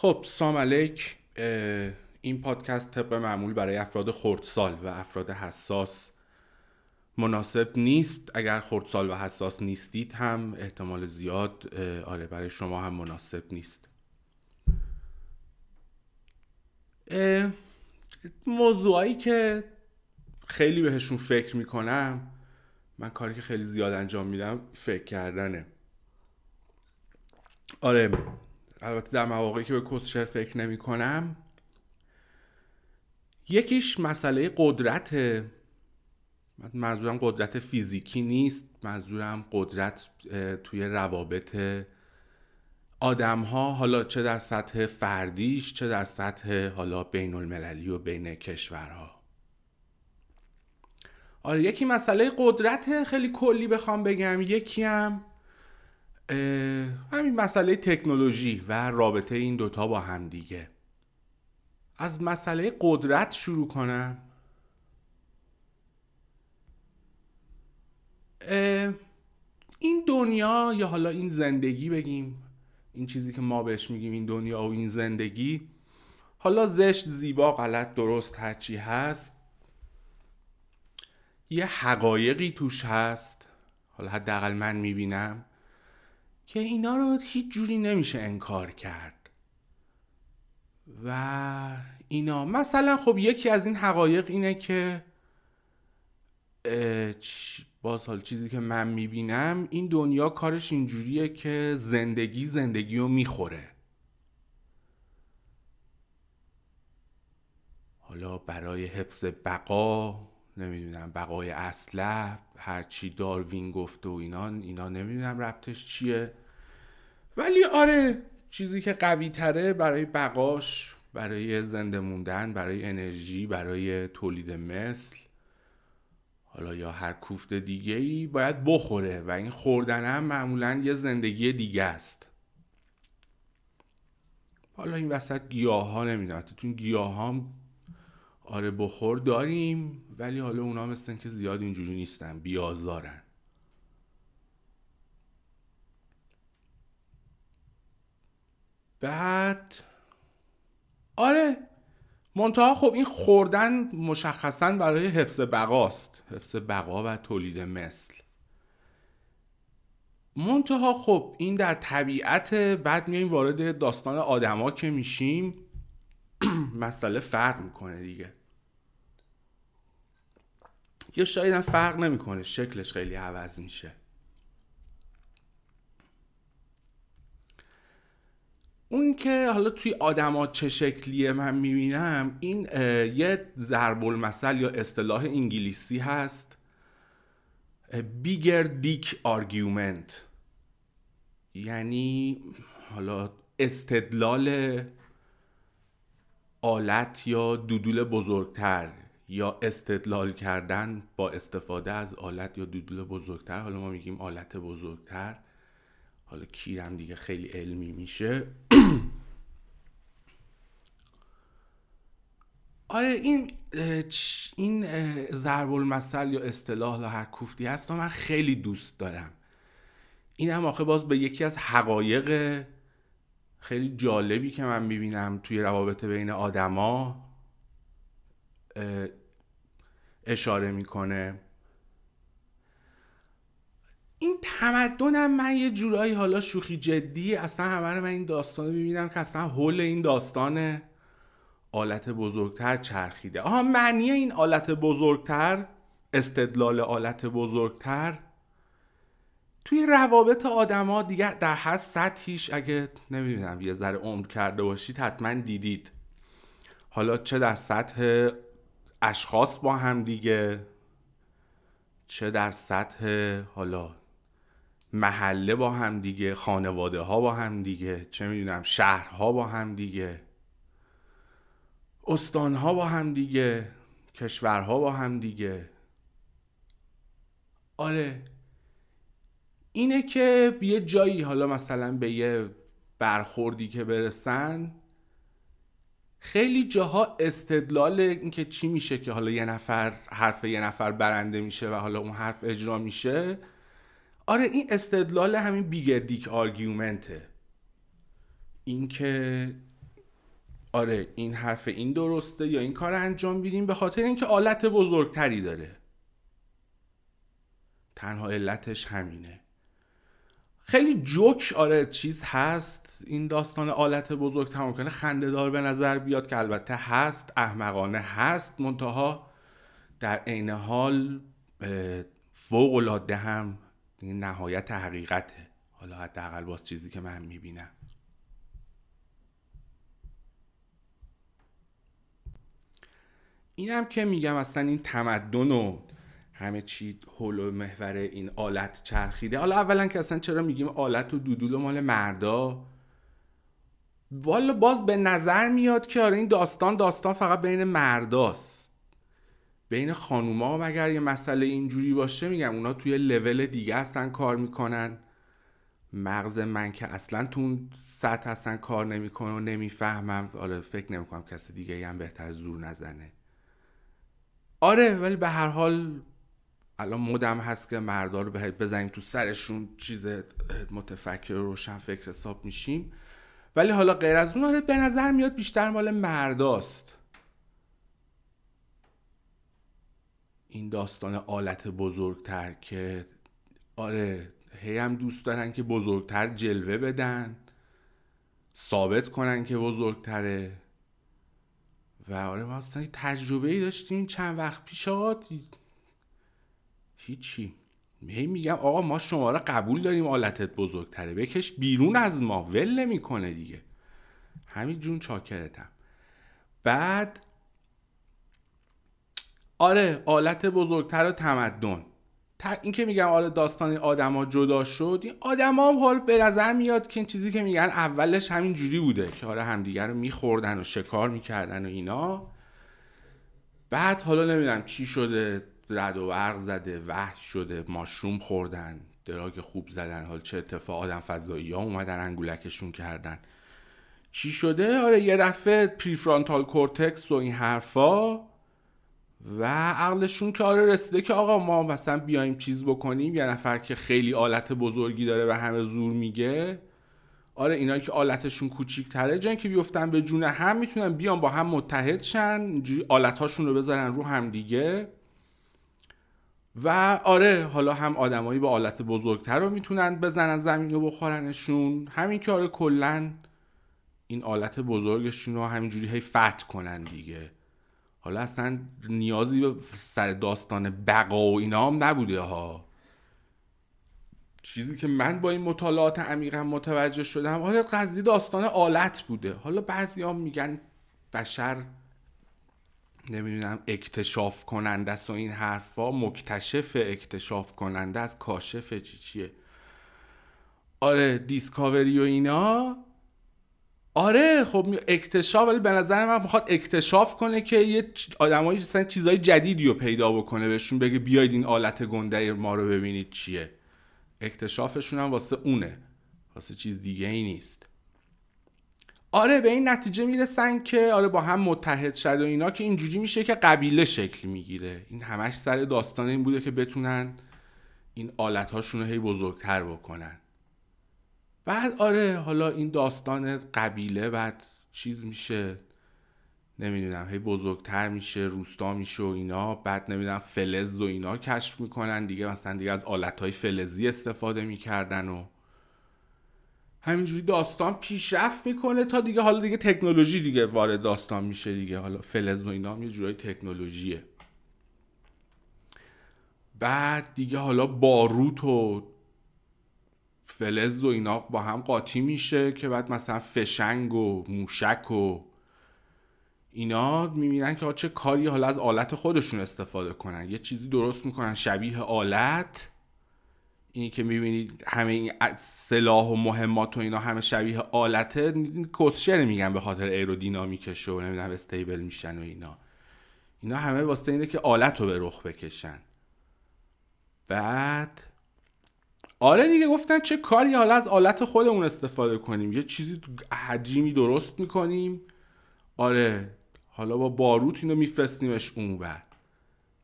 خب سلام علیک. این پادکست طبق معمول برای افراد خردسال و افراد حساس مناسب نیست. اگر خردسال و حساس نیستید هم احتمال زیاد آره برای شما هم مناسب نیست. موضوعایی که خیلی بهشون فکر می‌کنم من کاری که خیلی زیاد انجام میدم فکر کردنه. آره البته در مواقعی که به کسشر فکر نمی کنم یکیش مسئله قدرت. منظورم قدرت فیزیکی نیست منظورم قدرت توی روابط آدم ها حالا چه در سطح فردیش چه در سطح حالا بین المللی و بین کشورها. آره یکی مسئله قدرت خیلی کلی بخوام بگم. یکی هم همین مسئله تکنولوژی و رابطه این دوتا با هم دیگه. از مسئله قدرت شروع کنم. این دنیا یا حالا این زندگی بگیم این چیزی که ما بهش میگیم این دنیا و این زندگی حالا زشت زیبا غلط درست هرچی هست یه حقایقی توش هست. حالا حداقل من می‌بینم. که اینا رو هیچ جوری نمیشه انکار کرد. و اینا مثلا خب یکی از این حقایق اینه که باز حال چیزی که من می‌بینم این دنیا کارش اینجوریه که زندگی زندگی رو می‌خوره. حالا برای حفظ بقا نمی‌دونم بقای اصله هرچی داروین گفته و اینا اینا نمی‌دونم ربطش چیه. ولی آره چیزی که قوی تره برای بقاش برای زنده موندن برای انرژی برای تولید مثل. حالا یا هر کوفت دیگه ای باید بخوره و این خوردن هم معمولا یه زندگی دیگه است. حالا این وسط گیاه ها نمی‌دونم تو گیاه ها آره بخور داریم ولی حالا اونا مثل که زیاد اینجوری نیستن بیازارن. بعد آره منتها خب این خوردن مشخصا برای حفظ بقاست حفظ بقا و تولید مثل. منتها خب این در طبیعت بعد میایم وارد داستان آدما که میشیم. مسئله فرق می‌کنه دیگه. یا شاید هم فرق نمی‌کنه شکلش خیلی عوض میشه. اون که حالا توی آدما چه شکلیه من می‌بینم این یه ضرب المثل یا اصطلاح انگلیسی هست. bigger dick argument یعنی حالا استدلال آلت یا دودول بزرگتر یا استدلال کردن با استفاده از آلت یا دودول بزرگتر؟ حالا ما میگیم آلت بزرگتر. حالا کیرم دیگه خیلی علمی میشه. آره این این ضرب المثل یا اصطلاح یا هر کوفتی هست و من خیلی دوست دارم. این هم آخه باز به یکی از حقایق خیلی جالبی که من می‌بینم توی روابط بین آدما اشاره می‌کنه. این تمدنم من یه جورایی حالا شوخی جدی اصلا همه رو من این داستان رو ببینم که اصلا حول این داستان آلت بزرگتر چرخیده. آها معنی این آلت بزرگتر استدلال آلت بزرگتر توی روابط آدما دیگه در هر سطحیش اگه نمی‌دونم یه ذره عمر کرده باشید حتما دیدید. حالا چه در سطح اشخاص با هم دیگه چه در سطح حالا محله با هم دیگه خانواده ها با هم دیگه چه می‌دونم شهرها با هم دیگه استان ها با هم دیگه کشورها با هم دیگه. آره. اینه که یه جایی حالا مثلا به یه برخوردی که برسن خیلی جاها استدلال اینکه چی میشه که حالا یه نفر حرف یه نفر برنده میشه و حالا اون حرف اجرا میشه. آره این استدلال همین بیگر دیک آرگیومنته اینکه آره این حرف این درسته یا این کار انجام بیدیم به خاطر اینکه آلت بزرگتری داره. تنها علتش همینه. خیلی جوک آره چیز هست. این داستان آلت بزرگ تمام کنه خنده دار به نظر بیاد که البته هست احمقانه هست. منتها در عین حال فوق العاده هم نهایت حقیقته. حالا حداقل باز چیزی که من می‌بینم. اینم که میگم اصلا این تمدن و همه چی حول و محور این آلت چرخیده. حالا اولا که اصلا چرا میگیم آلت و دودول و مال مردا؟ والا باز به نظر میاد که آره این داستان داستان فقط بین مرداست. بین خانوما اگر یه مسئله اینجوری باشه میگم اونا توی لول دیگه هستن کار می‌کنن. مغز من که اصلا تو اون سطح هستن کار نمی‌کنه و نمی‌فهمم. آره فکر نمی‌کنم کسی دیگه هم بهتر زور نزنه. آره ولی به هر حال الان مدم هست که مردا رو بزنیم تو سرشون چیز متفکر و روشن فکر حساب میشیم. ولی حالا غیر از اون آره به نظر میاد بیشتر مال مرداست. این داستان آلت بزرگتر که آره هی هم دوست دارن که بزرگتر جلوه بدن ثابت کنن که بزرگتره. و آره ما اصلا تجربه ای داشتیم چند وقت پیش هیچی. هی میگم آقا ما شما را قبول داریم آلتت بزرگتره. بکش بیرون از ما. ول نمی‌کنه دیگه. همین جون چاکرتم. بعد آره آلت بزرگتر و تمدن. این که میگم آره داستان آدما جدا شد. این آدما هم حال به نظر میاد که این چیزی که میگن اولش همین جوری بوده که آره همدیگر رو میخوردن و شکار می‌کردن و اینا. بعد حالا نمی‌دونم چی شده. رد و برق زده وحش شده ماشروم خوردن دراگ خوب زدن. حال چه اتفاق آدم فضایی ها اومدن انگولکشون کردن. چی شده؟ آره یه دفعه prefrontal cortex و این حرفا و عقلشون که آره رسیده که آقا ما مثلا بیایم چیز بکنیم یه نفر که خیلی آلت بزرگی داره و همه زور میگه. آره اینا که آلتشون کوچیک تره جای اینکه بیفتن به جون هم می‌تونن بیان با هم متحد شن آلتهاشون رو بذارن رو هم دیگه. و آره حالا هم آدمایی با آلت بزرگتر رو می‌تونن بزنن زمین رو بخورنشون. همین که آره کلا این آلت بزرگشون رو همینجوری هی فت کنن دیگه. حالا اصلا نیازی به سر داستان بقا و اینا هم نبوده ها. چیزی که من با این مطالعات عمیقا متوجه شدم حالا قضیه داستان آلت بوده. حالا بعضی میگن بشر نمی‌دونم اکتشاف کننده است و این حرفا. مکتشف اکتشاف کننده است کاشف چی چیه؟ آره دیسکاوری و اینا. آره خب اکتشاف ولی به نظر من می‌خواد اکتشاف کنه که یه آدمایی چیزای جدیدی رو پیدا بکنه بهشون بگه بیاید این آلت گنده ما رو ببینید چیه. اکتشافشون هم واسه اونه. واسه چیز دیگه ای نیست. آره به این نتیجه می‌رسن که آره با هم متحد شد و اینا که اینجوری میشه که قبیله شکل می‌گیره. این همش سر داستان این بوده که بتونن این آلت هاشون رو هی بزرگتر بکنن. بعد آره حالا این داستان قبیله بعد چیز میشه نمی‌دونم هی بزرگتر میشه روستا میشه و اینا. بعد نمی‌دونم فلز و اینا کشف می‌کنن. دیگه مثلا دیگه از آلت های فلزی استفاده می‌کردن و همینجوری داستان پیشرفت می‌کنه تا دیگه حالا دیگه تکنولوژی دیگه وارد داستان میشه دیگه. حالا فلز و اینا هم یه جورای تکنولوژیه. بعد دیگه حالا باروت و فلز و اینا با هم قاطی میشه که بعد مثلا فشنگ و موشک و اینا می‌بینن که چه کاری حالا از آلت خودشون استفاده کنن. یه چیزی درست می‌کنن. شبیه آلت. اینی که می‌بینید همه این سلاح و مهمات و اینا همه شبیه آلته کسشر میگن به خاطر ایرودینامیکش و نمی‌دونم استیبل میشن و اینا. اینا همه واسه اینه که آلت رو به رخ بکشن. بعد آره دیگه گفتن چه کاری حالا از آلت خودمون استفاده کنیم. یه چیزی حجیمی درست می‌کنیم. آره حالا با باروت اینو میفرستیمش اون بعد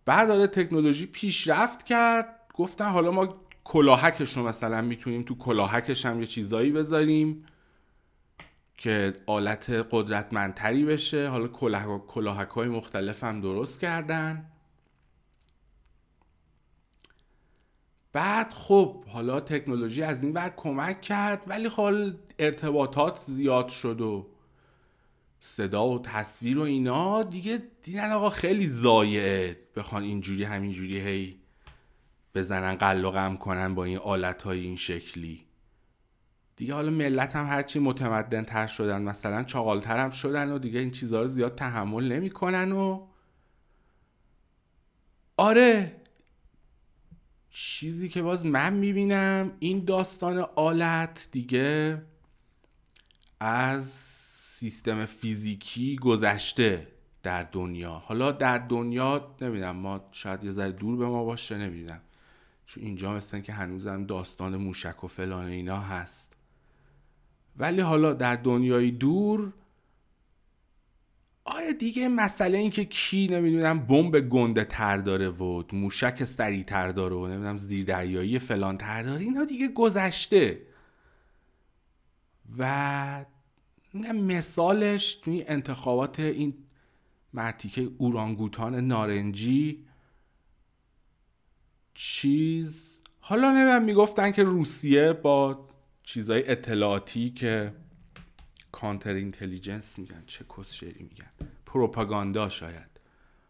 بعد آره تکنولوژی پیشرفت کرد. گفتن حالا ما کلاهکش رو مثلا می‌تونیم تو کلاهکش هم یه چیزایی بذاریم که آلت قدرتمندتری بشه. حالا کلاهک های مختلف هم درست کردن. بعد خب حالا تکنولوژی از این ور کمک کرد ولی خب ارتباطات زیاد شد و صدا و تصویر و اینا. دیگه دیدن آقا خیلی زایعه. بخوان اینجوری همینجوری هی بزنن قل و غم کنن با این آلت های این شکلی. دیگه حالا ملت هم هرچی متمدن تر شدن مثلا چاقالتر هم شدن و دیگه این چیزها رو زیاد تحمل نمی‌کنن و آره چیزی که باز من می‌بینم این داستان آلت دیگه از سیستم فیزیکی گذشته در دنیا. حالا در دنیا نمی‌دونم ما شاید یه ذره دور به ما باشه نمی‌دونم. چون اینجا مثل که هنوزم داستان موشک و فلان اینا هست. ولی حالا در دنیای دور آره دیگه مسئله این که کی نمی‌دونم بمب گنده تر داره و موشک سریع تر داره و نمی‌دونم زیردریایی فلان تر داره اینا دیگه گذشته. و مثالش توی انتخابات این مرتیکه اورانگوتان نارنجی چیز حالا نمیم می‌گفتن که روسیه با چیزای اطلاعاتی که کانتر اینتلیجنس میگن چه کسشری میگن پروپاگاندا شاید.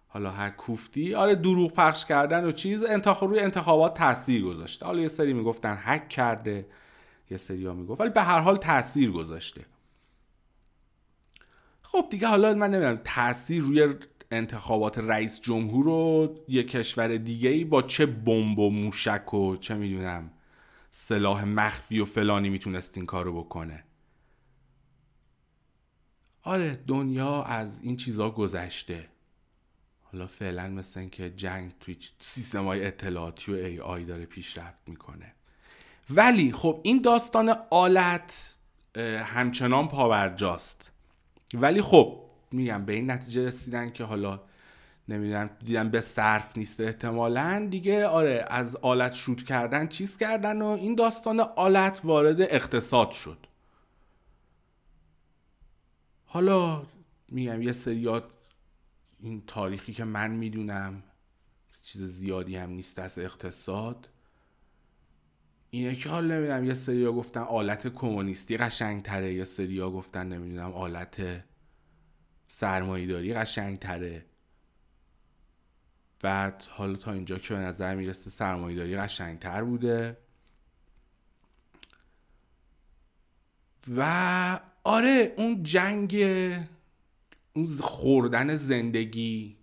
حالا هر کوفتی آره دروغ پخش کردن و چیز انتخاب روی انتخابات تاثیر گذاشته حالا یه سری می‌گفتن هک کرده یه سری ها می‌گفت ولی به هر حال تاثیر گذاشته. خب دیگه حالا من نمی‌دونم تاثیر روی انتخابات رئیس جمهور و یه کشور دیگه ای با چه بمب و موشک و چه می‌دونم سلاح مخفی و فلانی می‌تونست این کارو بکنه. آره دنیا از این چیزا گذشته. حالا فعلا مثل این که جنگ توی سیستم های اطلاعاتی و ای آی داره پیشرفت می‌کنه. ولی خب این داستان آلت همچنان پاورجاست ولی خب میگم به این نتیجه رسیدن که حالا نمی‌دونم دیدم به صرف نیست احتمالا. دیگه آره از آلت شوت کردن چیز کردن و این داستان آلت وارد اقتصاد شد. حالا میگم یه سریات این تاریخی که من می‌دونم چیز زیادی هم نیست از اقتصاد. اینه که حالا نمی‌دونم یه سریا گفتن آلت کمونیستی قشنگ تره یه سریا گفتن نمی‌دونم آلت سرمایهداری قشنگ تره بعد حالا تا اینجا که به نظر می‌رسه سرمایهداری قشنگ تر بوده. و آره اون جنگ اون خوردن زندگی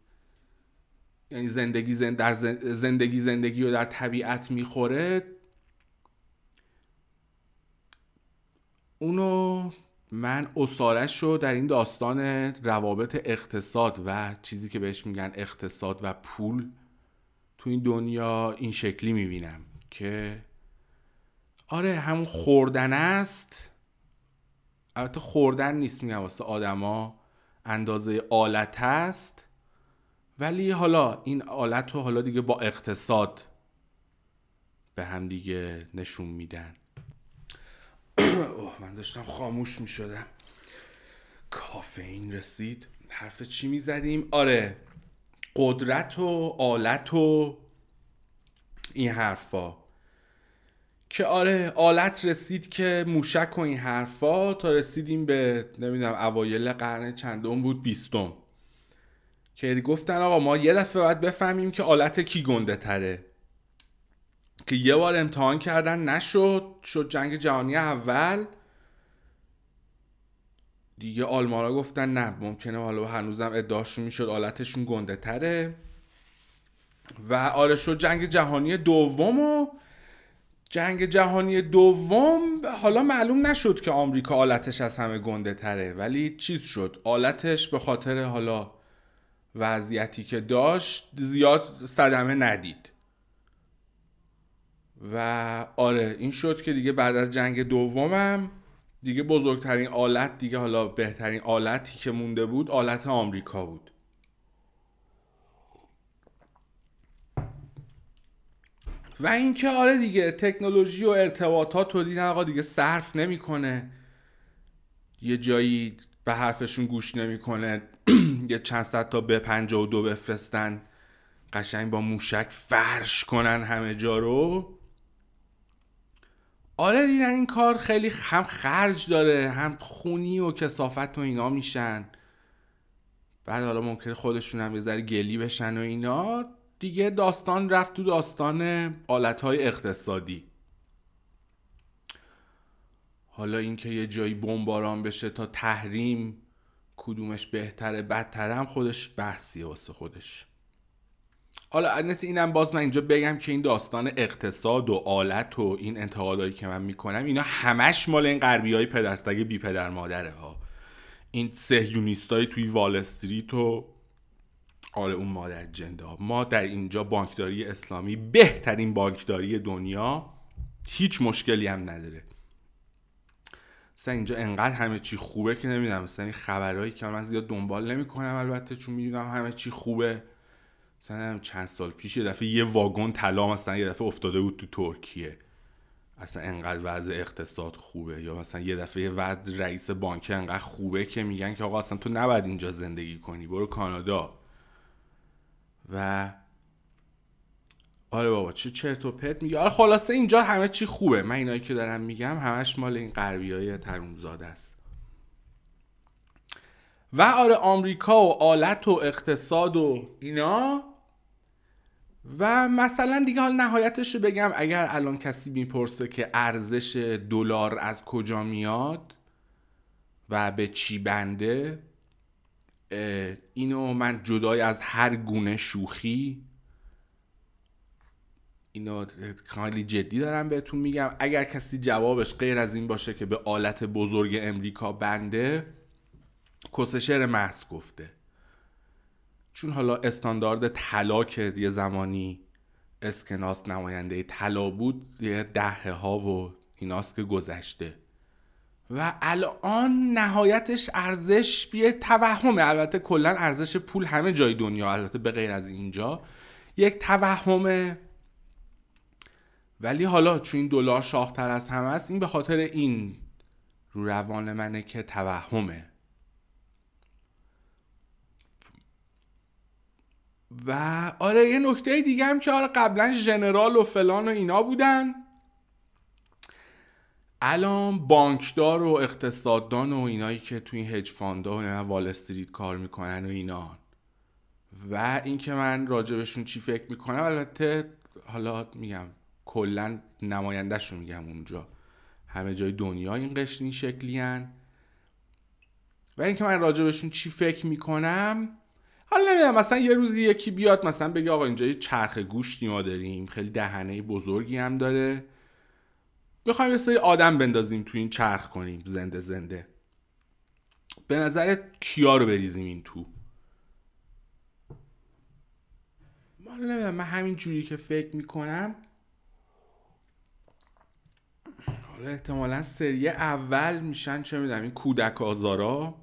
یعنی زندگی زند در زندگی زندگی رو در طبیعت می‌خوره اونو من اصارش رو در این داستان روابط اقتصاد و چیزی که بهش میگن اقتصاد و پول تو این دنیا این شکلی می‌بینم که آره همون خوردن است. البته خوردن نیست میگم واسه آدما اندازه آلت هست ولی حالا این آلت رو حالا دیگه با اقتصاد به هم دیگه نشون میدن. اوه من داشتم خاموش می‌شدم. کافئین رسید. حرف چی می‌زدیم؟ آره قدرت و آلت و این حرفا. که آره آلت رسید که موشک و این حرفا تا رسیدیم به نمی‌دونم اوایل قرن چندم بود بیستم. که گفتن آقا ما یه دفعه باید بفهمیم که آلت کی گنده تره که یه بار امتحان کردن نشد شد جنگ جهانی اول. دیگه آلمان ها گفتن نه ممکنه حالا هنوزم ادعاشون می‌شد آلتشون گنده تره. و آره شد جنگ جهانی دوم و جنگ جهانی دوم حالا معلوم نشد که آمریکا آلتش از همه گنده تره ولی چیز شد. آلتش به خاطر حالا وضعیتی که داشت زیاد صدمه ندید. و آره این شد که دیگه بعد از جنگ دومم دیگه بزرگترین آلت دیگه حالا بهترین آلتی که مونده بود آلت آمریکا بود. و اینکه آره دیگه تکنولوژی و ارتباطات رو دیدن آقا دیگه صرف نمی‌کنه. یه جایی به حرفشون گوش نمی‌کنه. یه چند صد تا به پنجه و دو بفرستن. قشنگ با موشک فرش کنن همه جا رو. آره دیدن این کار خیلی هم خرج داره هم خونی و کسافت و اینا میشن. بعد حالا ممکنه خودشون هم یه ذره گلی بشن و اینا. دیگه داستان رفت تو داستان آلتهای اقتصادی. حالا اینکه یه جایی بمباران بشه تا تحریم کدومش بهتره بدتره هم خودش بحثیه واسه خودش. حالا مثل اینم باز من اینجا بگم که این داستان اقتصاد و آلت و این انتقادایی که من می‌کنم اینا همش مال این غربی های پدرستگ بی پدر مادره ها. این سهیونیستای توی وال استریت و آره اون مادر جنده ها. ما در اینجا بانکداری اسلامی بهترین بانکداری دنیا هیچ مشکلی هم نداره. مثلا اینجا انقدر همه چی خوبه که نمی‌دونم مثلا این خبرهایی که من زیاد دنبال نمی‌کنم البته چون می‌دونم همه چی خوبه. مثلا چند سال پیش یه دفعه یه واگن طلا مثلا یه دفعه افتاده بود تو ترکیه. اصلا انقدر وضع اقتصاد خوبه. یا مثلا یه دفعه وضع رئیس بانک انقدر خوبه که میگن که آقا اصلا تو نباید اینجا زندگی کنی برو کانادا. و آره بابا چه چرت و پرت میگه. آره خلاصه اینجا همه چی خوبه. من اینایی که دارم میگم همش مال این غربی های ترومزاده است. و آره آمریکا و آلت و اقتصاد و اینا و مثلا دیگه حال نهایتش رو بگم اگر الان کسی می‌پرسه که ارزش دلار از کجا میاد و به چی بنده اینو من جدای از هر گونه شوخی اینو خیلی جدی دارم بهتون میگم. اگر کسی جوابش غیر از این باشه که به آلت بزرگ امریکا بنده کسشر محض گفته. چون حالا استاندارد طلا که یه زمانی اسکناس نماینده طلا بود یه دهه ها و ایناست که گذشته. و الان نهایتش ارزش بیه توهمه. البته کلا ارزش پول همه جای دنیا البته به غیر از اینجا. یک توهمه. ولی حالا چون این دلار شاختر از همه است این به خاطر این رو روان منه که توهمه. و آره یه نکته دیگه هم که آره قبلا ژنرال و فلان و اینا بودن. الان بانکدار و اقتصاددان و اینایی که توی این هج فاندا و وال استریت کار می‌کنن و اینا. و اینکه من راجبشون چی فکر می‌کنم البته حالا میگم کلا نمایندهش رو میگم اونجا. همه جای دنیا این قشنی شکلی هن. و اینکه من راجبشون چی فکر می‌کنم حالا نمی‌دونم مثلا یه روزی یکی بیاد مثلا بگه آقا اینجا یه چرخ گوشتی ما داریم خیلی دهنه بزرگی هم داره. می‌خوایم یه سری آدم بندازیم تو این چرخ کنیم زنده زنده. به نظر کیا رو بریزیم این تو؟ حالا نمی‌دونم من همین جوری که فکر می‌کنم. حالا احتمالا سری اول میشن چه می‌دونم این کودک آزارا.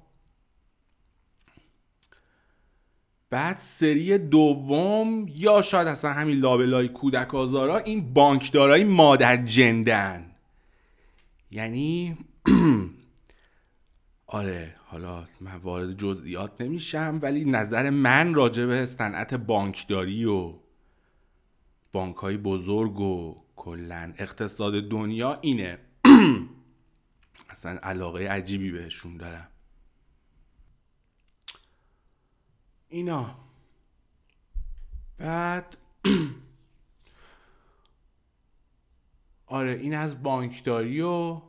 بعد سری دوم یا شاید اصلا همین لابلای کودک آزارا این بانکدارای مادر جندن. یعنی آره حالا من وارد جزئیات نمیشم ولی نظر من راجع به صنعت بانکداری و بانک های بزرگ و کلا اقتصاد دنیا اینه. اصلا علاقه عجیبی بهشون دارم. اینا. بعد آره این از بانکداری و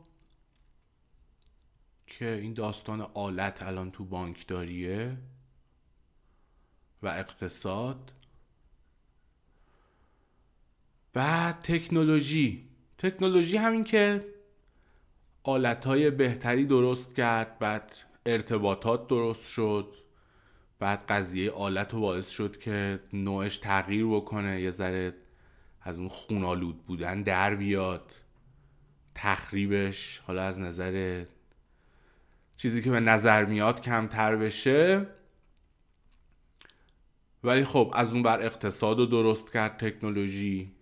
که این داستان آلت الان تو بانکداریه و اقتصاد. بعد تکنولوژی. تکنولوژی همین که آلت های بهتری درست کرد بعد ارتباطات درست شد. بعد قضیه آلت رو باعث شد که نوعش تغییر بکنه یه ذره از اون خونالود بودن در بیاد. تخریبش حالا از نظر چیزی که به نظر میاد کمتر بشه. ولی خب از اون بر اقتصاد رو درست کرد تکنولوژی.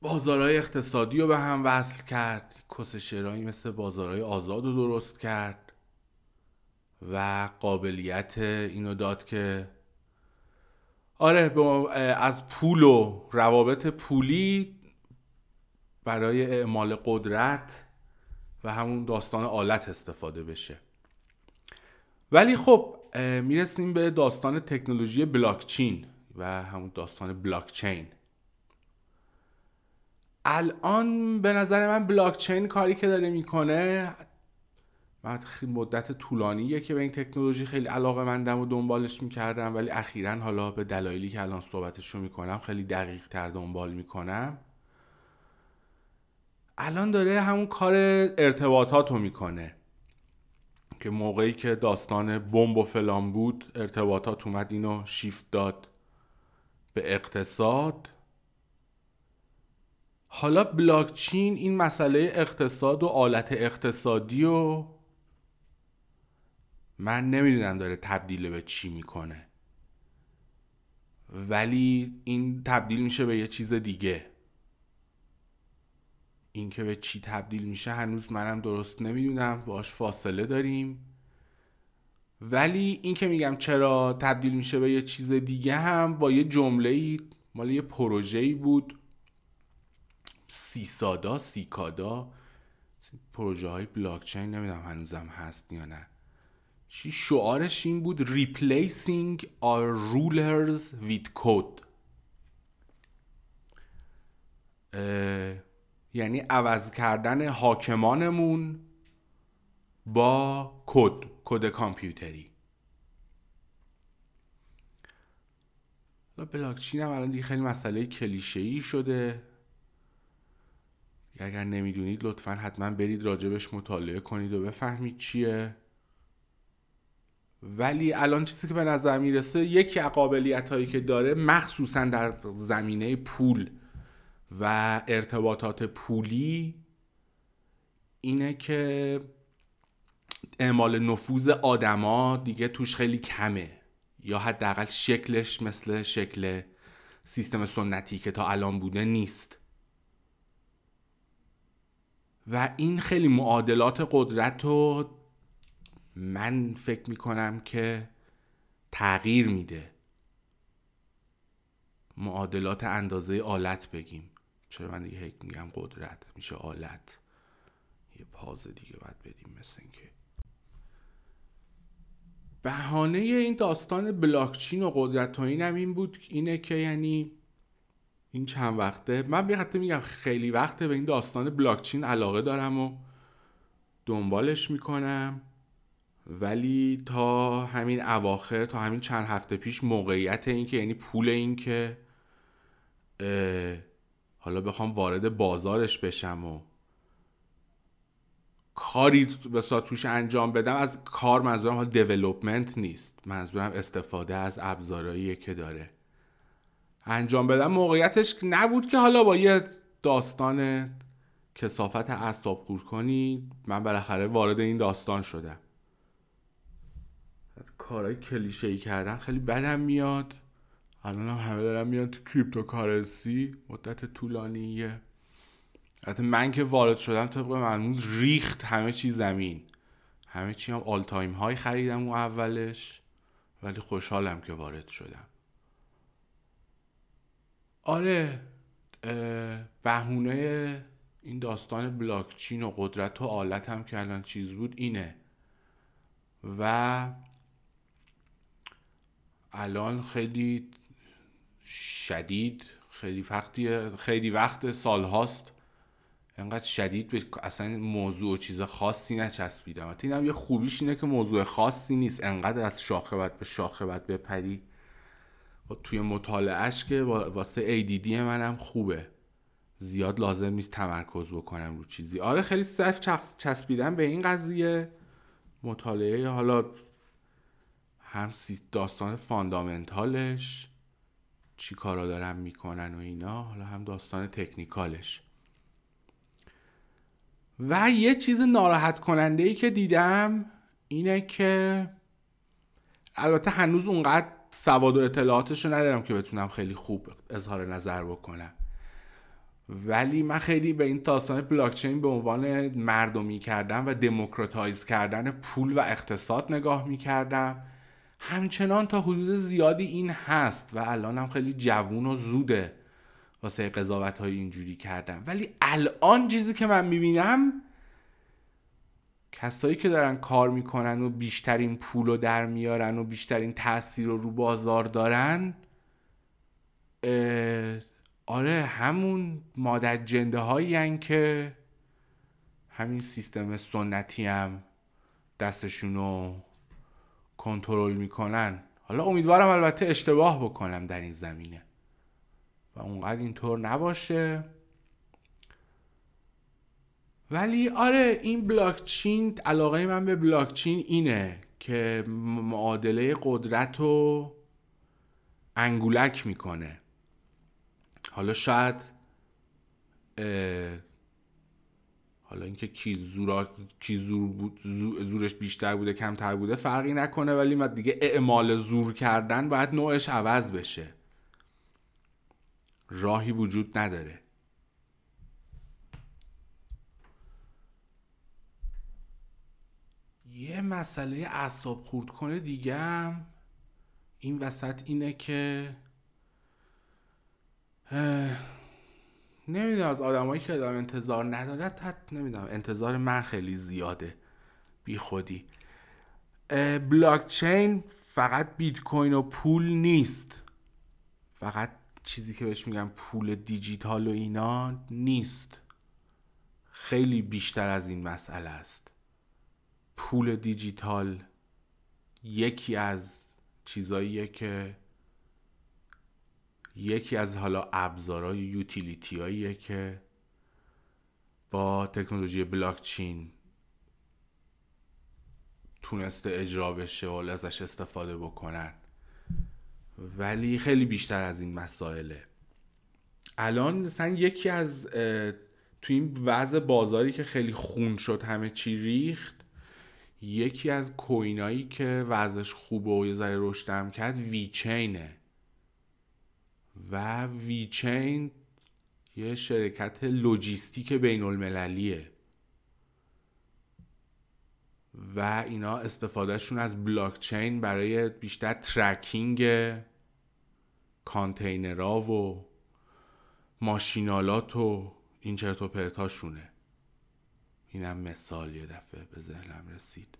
بازارهای اقتصادی رو به هم وصل کرد. کسشرایی مثل بازارهای آزاد رو درست کرد. و قابلیت اینو داد که آره از پول و روابط پولی برای اعمال قدرت و همون داستان آلت استفاده بشه. ولی خب می‌رسیم به داستان تکنولوژی بلاکچین و همون داستان بلاکچین. الان به نظر من بلاکچین کاری که داره می‌کنه من مدت طولانیه که به این تکنولوژی خیلی علاقه مندم و دنبالش می‌کردم ولی اخیرا حالا به دلایلی که الان صحبتش رو می‌کنم خیلی دقیق تر دنبال می‌کنم. الان داره همون کار ارتباطات رو می‌کنه که موقعی که داستان بمب و فلان بود ارتباطات اومد اینو شیفت داد به اقتصاد. حالا بلاکچین این مسئله اقتصاد و آلت اقتصادی و من نمی‌دونم داره تبدیل به چی می‌کنه. ولی این تبدیل میشه به یه چیز دیگه. این که به چی تبدیل میشه هنوز منم درست نمی‌دونم. باش فاصله داریم. ولی این که میگم چرا تبدیل میشه به یه چیز دیگه هم با یه جمله ای مال یه پروژه بود. سیسادا سیکادا. پروژه های بلاکچین نمی‌دونم هنوزم هست یا نه. چی؟ شعارش این بود replacing our rulers with code. یعنی عوض کردن حاکمانمون با کد کد کامپیوتری. بلاکچین هم الان دیگه خیلی مسئله کلیشه ای شده. اگر نمی‌دونید لطفا حتما برید راجبش مطالعه کنید و بفهمید چیه. ولی الان چیزی که به نظر می‌رسه یکی قابلیت هایی که داره مخصوصا در زمینه پول و ارتباطات پولی اینه که اعمال نفوذ آدما دیگه توش خیلی کمه یا حداقل شکلش مثل شکل سیستم سنتی که تا الان بوده نیست. و این خیلی معادلات قدرت رو من فکر می‌کنم که تغییر میده. معادلات اندازه آلت بگیم. چرا من دیگه میگم قدرت میشه آلت. یه پاز دیگه باید بدیم مثل اینکه. بهانه این داستان بلاکچین و قدرت و اینم این بود اینه که یعنی این چند وقته. من به حتی میگم خیلی وقته به این داستان بلاکچین علاقه دارم و دنبالش می‌کنم. ولی تا همین اواخر تا همین چند هفته پیش موقعیت این که یعنی پول این که حالا بخوام وارد بازارش بشم و کاری به توش انجام بدم از کار منظورم حال دیولوپمنت نیست. منظورم استفاده از ابزارهایی که داره. انجام بدم. موقعیتش نبود که حالا با یه داستان کسافت خور کنی من بالاخره وارد این داستان شدم. کارهای کلیشه ای کردن خیلی بدم میاد. الان هم همه دارم میان تو cryptocurrency. مدت طولانیه. حتی من که وارد شدم طبق معمول ریخت همه چی زمین. همه چی هم all time high خریدم و اولش. ولی خوشحالم که وارد شدم. آره بهونه این داستان بلاکچین و قدرت و آلت هم که الان چیز بود اینه. و الان خیلی شدید خیلی وقتی خیلی وقت سال هاست. انقدر شدید به اصلا موضوع و چیز خاصی نچسبیدم. این هم یه خوبیش اینه که موضوع خاصی نیست. انقدر از شاخه به شاخه بعد بپری. و توی مطالعهش که واسه ADD منم خوبه. زیاد لازم نیست تمرکز بکنم رو چیزی. آره خیلی صرف چسبیدم به این قضیه. مطالعه حالا هم داستان فاندامنتالش چی کارا دارن می‌کنن و اینا حالا هم داستان تکنیکالش. و یه چیز ناراحت کننده ای که دیدم اینه که البته هنوز اونقدر سواد و اطلاعاتش رو ندارم که بتونم خیلی خوب اظهار نظر بکنم. ولی من خیلی به این داستان بلاکچین به عنوان مردمی کردن و دموکراتایز کردن پول و اقتصاد نگاه می‌کردم. همچنان تا حدود زیادی این هست و الان هم خیلی جوون و زوده واسه قضاوت های اینجوری کردم ولی الان چیزی که من می‌بینم کسایی که دارن کار می‌کنن و بیشترین پول رو در میارن و بیشترین تاثیر رو رو بازار دارن آره همون مادر جنده هایی که همین سیستم سنتی هم دستشون کنترل می‌کنن. حالا امیدوارم البته اشتباه بکنم در این زمینه. و اونقدر اینطور نباشه. ولی آره این بلاکچین علاقه من به بلاکچین اینه که معادله قدرت رو انگولک می‌کنه. حالا شاید حالا اینکه کی زورا کی زور بود زورش بیشتر بوده کمتر بوده فرقی نکنه ولی ما دیگه اعمال زور کردن باید نوعش عوض بشه. راهی وجود نداره. یه مسئله اعصاب خورد کنه دیگه هم این وسط اینه که نمی‌دونم از آدمایی که ادام انتظار نداره نمی‌دونم. انتظار من خیلی زیاده. بی خودی. بلاکچین فقط بیت کوین و پول نیست. فقط چیزی که بهش میگم پول دیجیتال و اینا نیست. خیلی بیشتر از این مسئله است. پول دیجیتال یکی از چیزاییه که یکی از حالا ابزارهای یوتیلیتی که با تکنولوژی بلاکچین تونسته اجرا بشه و ازش استفاده بکنن. ولی خیلی بیشتر از این مسائله. الان مثلا یکی از تو این وضع بازاری که خیلی خون شد همه چی ریخت یکی از کوینایی که وضعش خوبه و یه ذره رشدم کرد ویچینه و ویچین یه شرکت لوجیستیک بین المللیه و اینا استفادهشون از بلاکچین برای بیشتر ترکینگ کانتینرها و ماشینالات و این چرت و پرتاشونه اینم مثال یه دفعه به ذهنم رسید.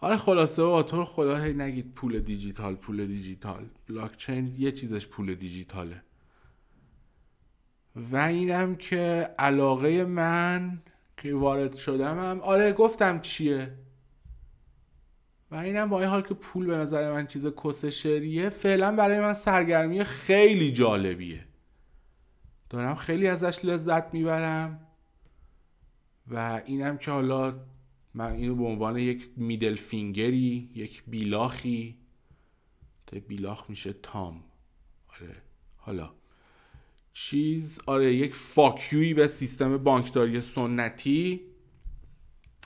آره خلاصه با تو خدا هی نگید پول دیجیتال پول دیجیتال. بلاکچین یه چیزش پول دیجیتاله. و اینم که علاقه من که وارد شدم هم آره گفتم چیه؟ و اینم با این حال که پول به نظر من چیز کسشریه فعلا برای من سرگرمی خیلی جالبیه. دارم خیلی ازش لذت می‌برم. و اینم که حالا من اینو به عنوان یک میدل فینگری یک بیلاخی تا بیلاخ میشه تام. آره. حالا. چیز آره یک فاکیوی به سیستم بانکداری سنتی.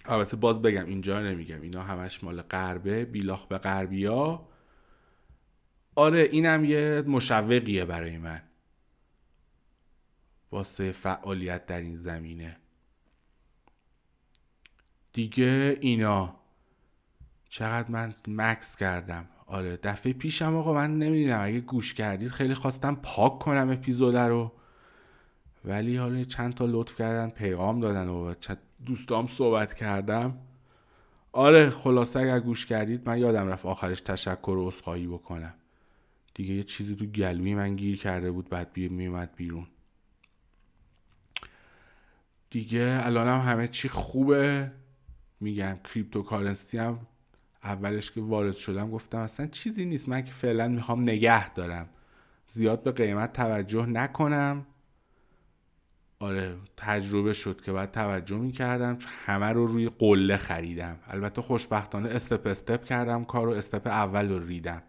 البته باز بگم اینجا نمیگم. اینا همش مال غربه بیلاخ به غربیا. آره اینم یه مشوقیه برای من. واسه فعالیت در این زمینه. دیگه اینا. چقدر من مکس کردم. آره دفعه پیشم آقا من نمی‌دونم اگه گوش کردید خیلی خواستم پاک کنم اپیزود رو. ولی حالا چند تا لطف کردن پیغام دادن و دوستام صحبت کردم. آره خلاصه اگر گوش کردید من یادم رفت آخرش تشکر و اینایی بکنم. دیگه یه چیزی تو گلوی من گیر کرده بود بعد بی میومد بیرون. دیگه الانم همه چی خوبه. میگم cryptocurrency هم اولش که وارد شدم گفتم اصلا چیزی نیست. من که فعلا می‌خوام نگه دارم. زیاد به قیمت توجه نکنم. آره تجربه شد که باید توجه می‌کردم. همه رو روی قله خریدم. البته خوشبختانه استپ استپ کردم کار رو. استپ اول رو ریدم.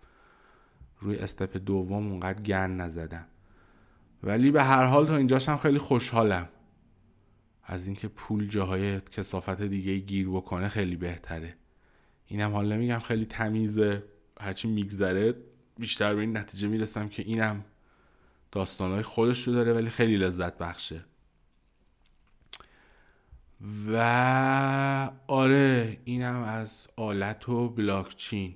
روی استپ دوم اونقدر گن نزدم. ولی به هر حال تا اینجاش هم خیلی خوشحالم. از اینکه پول جاهای کسافت دیگه گیر بکنه خیلی بهتره. اینم حالا نمیگم خیلی تمیزه هرچی میگذره بیشتر به این نتیجه می‌رسم که اینم داستانهای خودش رو داره ولی خیلی لذت بخشه. و آره اینم از آلت و بلاکچین.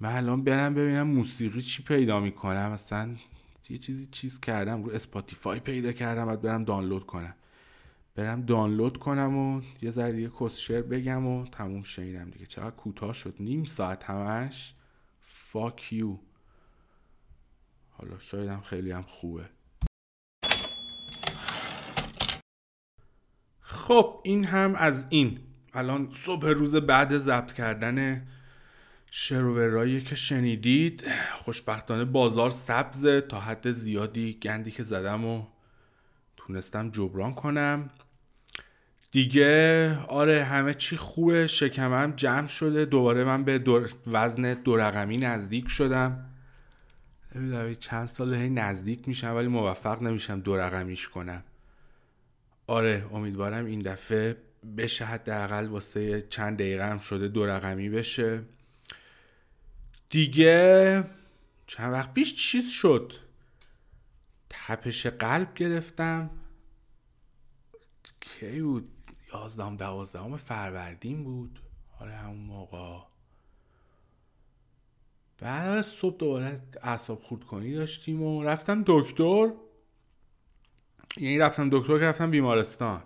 من الان برم ببینم موسیقی چی پیدا می‌کنم مثلا یه چیزی چیز کردم رو اسپاتیفای پیدا کردم بعد برم دانلود کنم. برم دانلود کنم و یه ذره دیگه کسشر بگم و تموم شینم دیگه. چقدر کوتاه شد. نیم ساعت همش. فاک یو حالا شاید هم خیلی هم خوبه. خب این هم از این. الان صبح روز بعد ضبط کردن شروورایی که شنیدید. خوشبختانه بازار سبزه. تا حد زیادی گندی که زدم و تونستم جبران کنم. دیگه آره همه چی خوبه شکمم جمع شده دوباره من به دور وزن دو رقمی نزدیک شدم. نمی‌دونم چند سال هی نزدیک میشم ولی موفق نمیشم دو رقمیش کنم. آره امیدوارم این دفعه بشه حداقل واسه چند دقیقه هم شده دو رقمی بشه. دیگه چند وقت پیش چیز شد. تپش قلب گرفتم. کی بود؟ یازدهم دوازدهم فروردین بود. آره همون موقع. بعد صبح دوباره اعصاب خورد کنی داشتیم و رفتم دکتر. یعنی رفتم دکتر که رفتم بیمارستان.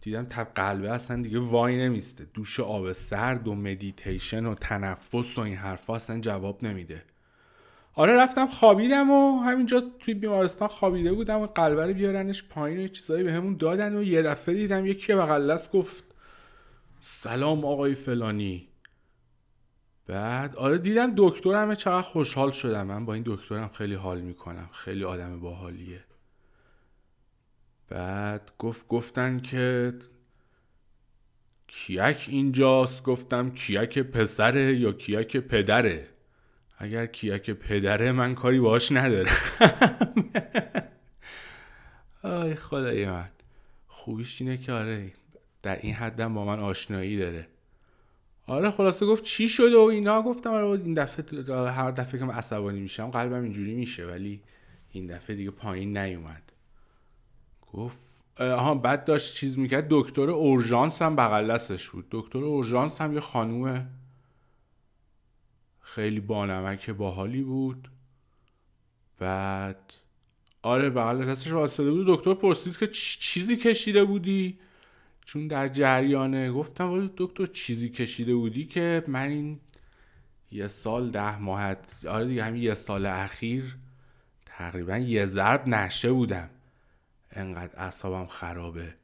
دیدم تب قلبه اصلا دیگه وای نمیسته. دوش آب سرد و مدیتیشن و تنفس و این حرفا اصلا جواب نمیده. آره رفتم خوابیدم و همینجا توی بیمارستان خوابیده بودم و قلبه بیارنش پایین و چیزایی به همون دادن و یه دفعه دیدم یکی بغل گفت سلام آقای فلانی. بعد آره دیدم دکترم چقدر خوشحال شدم. من با این دکترم خیلی حال می‌کنم. خیلی آدم باحالیه. بعد گفت گفتن که کیک اینجاست. گفتم کیک پسره یا کیک پدره؟ اگر کیک پدره من کاری باش ندارم. آی خدای من. خوبیش اینه که آره در این حدم با من آشنایی داره. آره خلاصه گفت چی شده و اینا؟ گفتم آره این دفعه هر دفعه که من عصبانی میشم قلبم اینجوری میشه ولی این دفعه دیگه پایین نیومد. گفت آها بعد داشت چیز می‌کرد دکتر اورژانس هم بغل دستش بود. دکتر اورژانس هم یه خانوم خیلی بانمک باحالی بود. بعد آره بغل دستش واسطه بود. دکتر پرسید که چیزی کشیده بودی؟ چون در جریانه گفتم ولی دکتر چیزی کشیده بودی که من این یه سال ده ماهت آره دیگه همین یه سال اخیر تقریبا یه ضرب نشه بودم. انقدر اعصابم خرابه.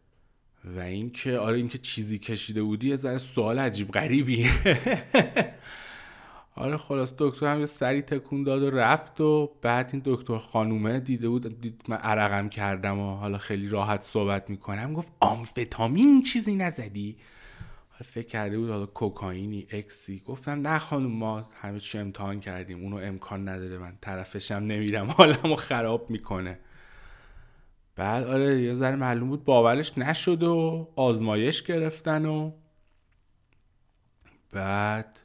و اینکه آره اینکه چیزی کشیده بودی یه ذره سوال عجیب غریبیه. آره خلاص دکتر هم یه سری تکون داد و رفت و بعد این دکتر خانومه دیده بود دید من عرقم کردم و حالا خیلی راحت صحبت می‌کنم گفت آمفتامین چیزی نزدی؟ فکر کرده بود حالا کوکائینی اکسی. گفتم نه خانوم ما همه چی امتحان کردیم اونو امکان نداره من طرفشم نمیرم حالمو خراب می‌کنه. بعد آره یه ذره معلوم بود باورش نشد و آزمایش گرفتن و بعد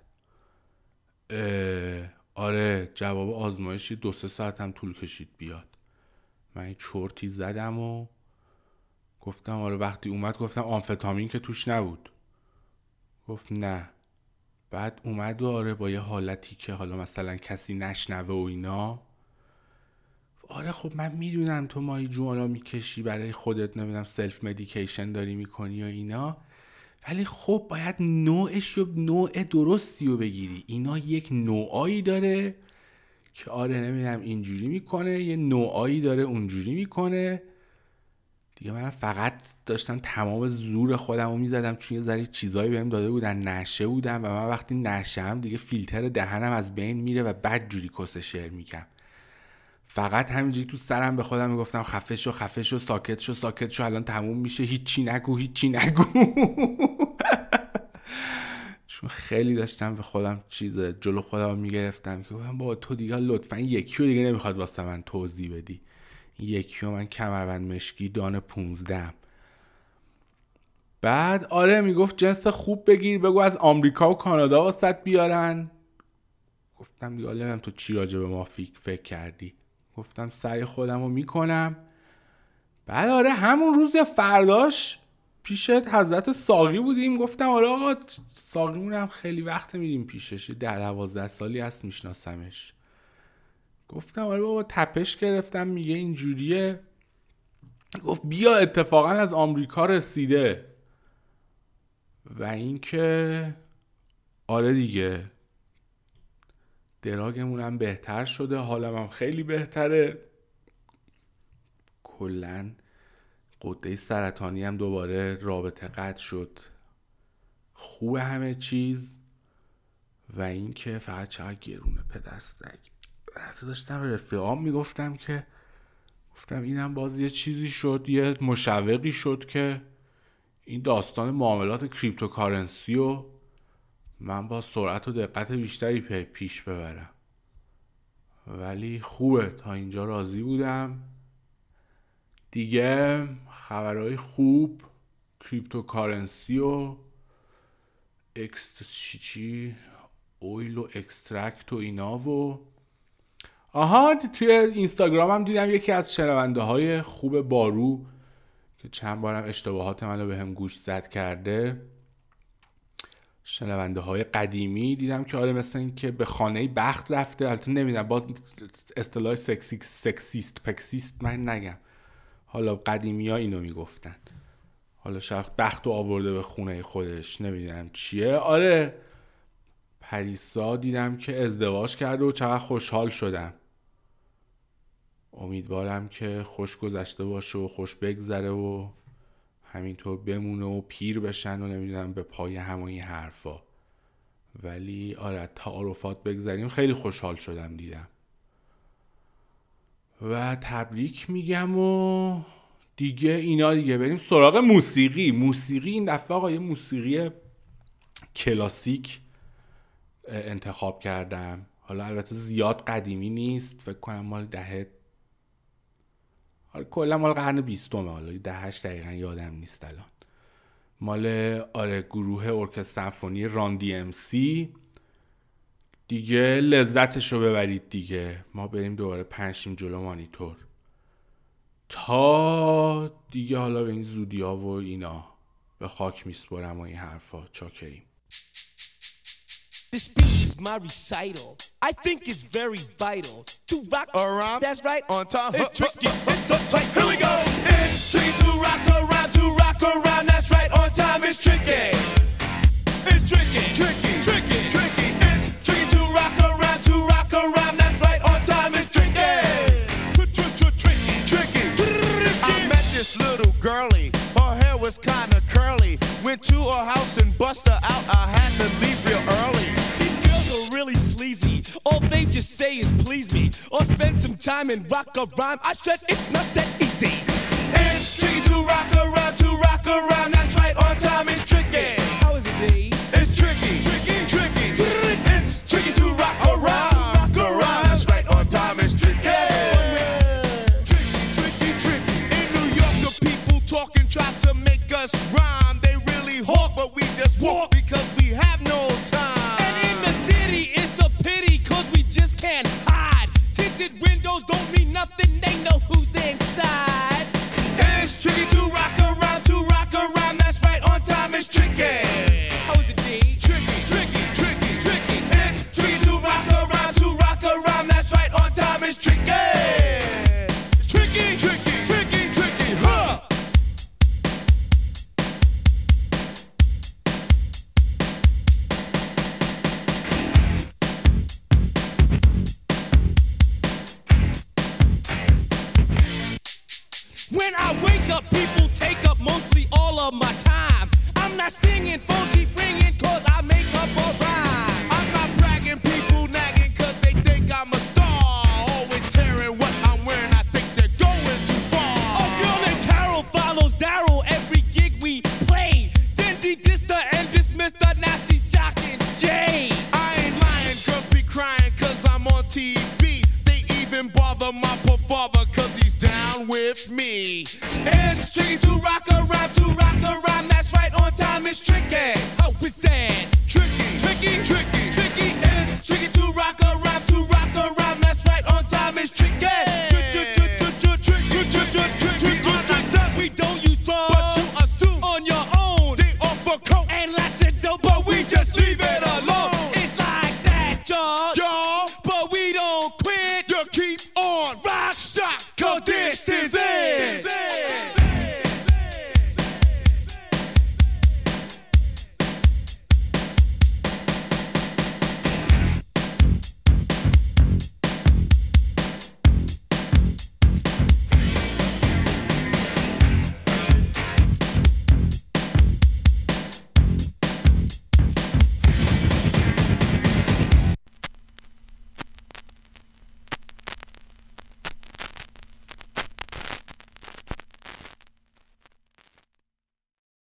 آره جواب آزمایشی دو سه ساعت هم طول کشید بیاد. من این چرتی زدم و گفتم آره وقتی اومد گفتم آنفتامین که توش نبود. گفت نه. بعد اومد و آره با یه حالتی که حالا مثلا کسی نشنوه و اینا آره خب من می‌دونم تو مایی جوانا می‌کشی برای خودت نمی‌دونم سلف مدیکیشن داری می‌کنی و اینا. ولی خب باید نوعش رو نوع درستی رو بگیری. اینا یک نوعایی داره که آره نمی‌دونم اینجوری می‌کنه یه نوعایی داره اونجوری می‌کنه. دیگه من فقط داشتم تمام زور خودم رو می‌زدم چون یه ذره چیزایی بهم داده بودن نشه بودم و من وقتی نشه هم دیگه فیلتر دهنم از بین میره و بد جوری کس شعر میگم. فقط همینجوری تو سرم به خودم می‌گفتم خفه شو خفه شو ساکت شو ساکت شو الان تموم میشه هیچی نگو هیچی نگو. چون خیلی داشتم به خودم چیز جلو خودم می‌گرفتم که با تو دیگه لطفا یکی دیگه نمی‌خواد واسه من توضیح بدی. یکی من کمربند مشکی دان پونزدم بعد آره می‌گفت جنس خوب بگیر بگو از آمریکا و کانادا واسط بیارن. گفتم دیگه تو چی راجع به ما فکر کردی. گفتم سعی خودم رو می‌کنم. بعد آره همون روز فرداش پیش حضرت ساقی بودیم. گفتم آره آقا ساقی هم خیلی وقت میریم پیشش. ده دوازده سالی هست میشناسمش. گفتم آره بابا تپش گرفتم میگه اینجوریه گفت بیا اتفاقا از آمریکا رسیده. و اینکه آره دیگه. دراگمونم بهتر شده حالم هم خیلی بهتره. کلا قده سرطانی هم دوباره رابطه قطع شد. خوب همه چیز و اینکه فقط چقدر گرونه پدستک حتی داشتم رفیقام می‌گفتم که گفتم اینم باز یه چیزی شد یه مشوقی شد که این داستان معاملات کریپتوکارنسی و من با سرعت و دقت بیشتری پیش ببرم. ولی خوبه تا اینجا راضی بودم. دیگه خبرهای خوب کریپتوکارنسی و اکست چی اویل و اکسترکت و اینا و آها توی اینستاگرام هم دیدم یکی از شنونده های خوب بارو که چند بارم اشتباهات منو به هم گوش زد کرده. شنونده های قدیمی دیدم که آره مثل این که به خانه بخت رفته. البته نمی‌دونم باز اصطلاح سکسی سکسیست پکسیست من نگم. حالا قدیمی ها اینو می‌گفتن. حالا شخص بخت و آورده به خونه خودش نمی‌دونم چیه. آره پریسا دیدم که ازدواج کرده و چقدر خوشحال شدم. امیدوارم که خوش گذشته باشه و خوش بگذره و همینطور بمونه و پیر بشن و نمی‌دونم به پای همه این حرفا. ولی آره تعارفات بگذریم. خیلی خوشحال شدم دیدم. و تبریک میگم و دیگه اینا دیگه. بریم سراغ موسیقی. موسیقی این دفعه آقا یه موسیقی کلاسیک انتخاب کردم. حالا البته زیاد قدیمی نیست. فکر کنم مال دهه آره کلا مال قرن بیستمه حالا دهش دقیقا یادم نیست الان. مال آره گروه ارکستر سمفونی راندی ام سی. دیگه لذتش رو ببرید دیگه. ما بریم دوباره پنشیم جلو مانیتور. تا دیگه حالا به این زودی ها و اینا. به خاک میسپرم و این حرفا. چاکریم. This speech is my recital. I think it's very vital to rock around. That's right. On time. It's tricky. It's the tight. Here we go. It's tricky to rock around. To rock around. That's right. On time. It's tricky. It's tricky. Tricky. Tricky. Tricky. It's tricky to rock around. To rock around. That's right. On time. It's tricky. Tricky. Tricky. I met this little girlie. Her hair was kinda curly. Went to her house and bust her out. I had to leave sleazy. All they just say is please me. Or spend some time and rock a rhyme. I said it's not that easy.